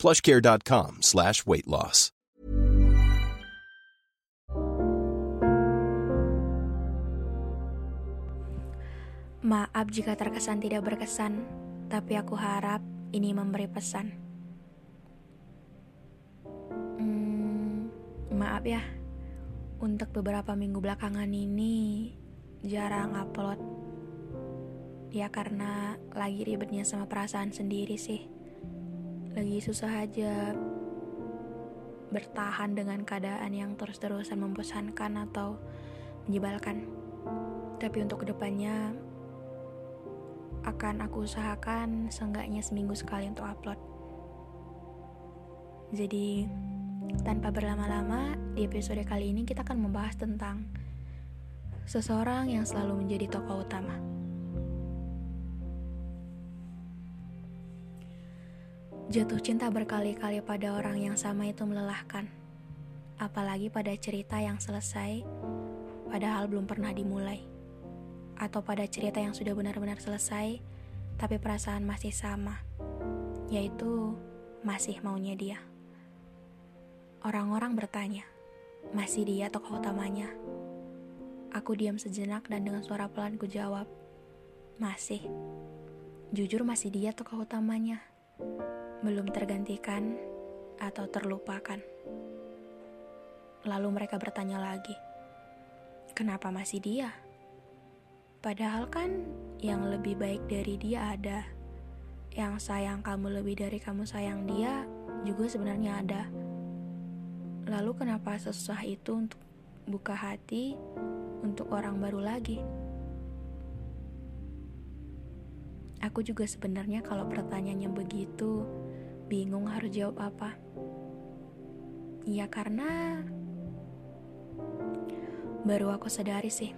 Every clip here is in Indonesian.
plushcare.com slash weight loss. Maaf jika terkesan tidak berkesan, tapi aku harap ini memberi pesan. Hmm, maaf ya, untuk beberapa minggu belakangan ini jarang upload. Ya karena lagi ribetnya sama perasaan sendiri sih. Lagi susah aja bertahan dengan keadaan yang terus-terusan membosankan atau menyebalkan. Tapi untuk ke depannya akan aku usahakan seenggaknya seminggu sekali untuk upload. Jadi, tanpa berlama-lama, di episode kali ini kita akan membahas tentang seseorang yang selalu menjadi tokoh utama. Jatuh cinta berkali-kali pada orang yang sama itu melelahkan. Apalagi pada cerita yang selesai, padahal belum pernah dimulai atau pada cerita yang sudah benar-benar selesai, tapi perasaan masih sama, yaitu masih maunya dia. Orang-orang bertanya, masih dia tokoh utamanya? Aku diam sejenak dan dengan suara pelan ku jawab, masih. Jujur masih dia tokoh utamanya. Belum tergantikan atau terlupakan. Lalu mereka bertanya lagi, kenapa masih dia? Padahal kan yang lebih baik dari dia ada. Yang sayang kamu lebih dari kamu sayang dia juga sebenarnya ada. Lalu kenapa sesusah itu untuk buka hati untuk orang baru lagi? Aku juga sebenarnya kalau pertanyaannya begitu, bingung harus jawab apa. Ya karena baru aku sadari sih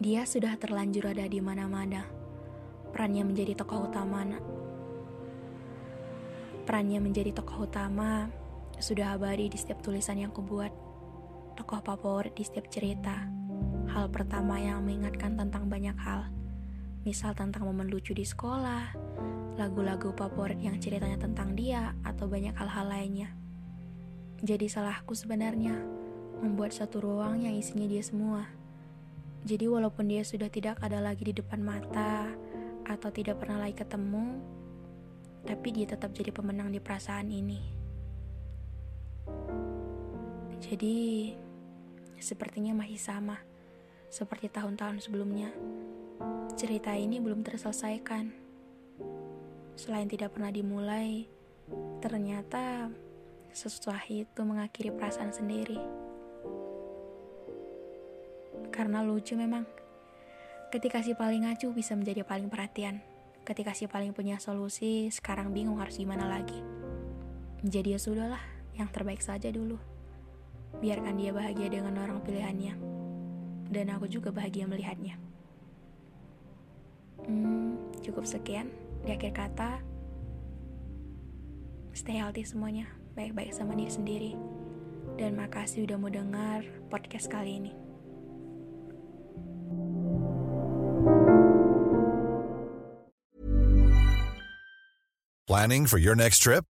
dia sudah terlanjur ada di mana-mana. Perannya menjadi tokoh utama. Perannya menjadi tokoh utama sudah abadi di setiap tulisan yang kubuat. Tokoh favorit di setiap cerita. Hal pertama yang mengingatkan tentang banyak hal. Misal tentang momen lucu di sekolah, lagu-lagu favorit yang ceritanya tentang dia, atau banyak hal-hal lainnya. Jadi salahku sebenarnya membuat satu ruang yang isinya dia semua jadi walaupun dia sudah tidak ada lagi di depan mata atau tidak pernah lagi ketemu, tapi dia tetap jadi pemenang di perasaan ini. Jadi sepertinya masih sama seperti tahun-tahun sebelumnya. Cerita ini belum terselesaikan. Selain tidak pernah dimulai, ternyata sesuatu itu mengakhiri perasaan sendiri karena lucu memang. Ketika si paling ngacu bisa menjadi paling perhatian. Ketika si paling punya solusi, sekarang bingung harus gimana lagi. Jadi ya sudahlah, yang terbaik saja dulu. Biarkan dia bahagia dengan orang pilihannya. Dan aku juga bahagia melihatnya. Hmm, cukup sekian. Di akhir kata, stay healthy semuanya. Baik-baik sama diri sendiri. Dan makasih udah mau dengar podcast kali ini. Planning for your next trip?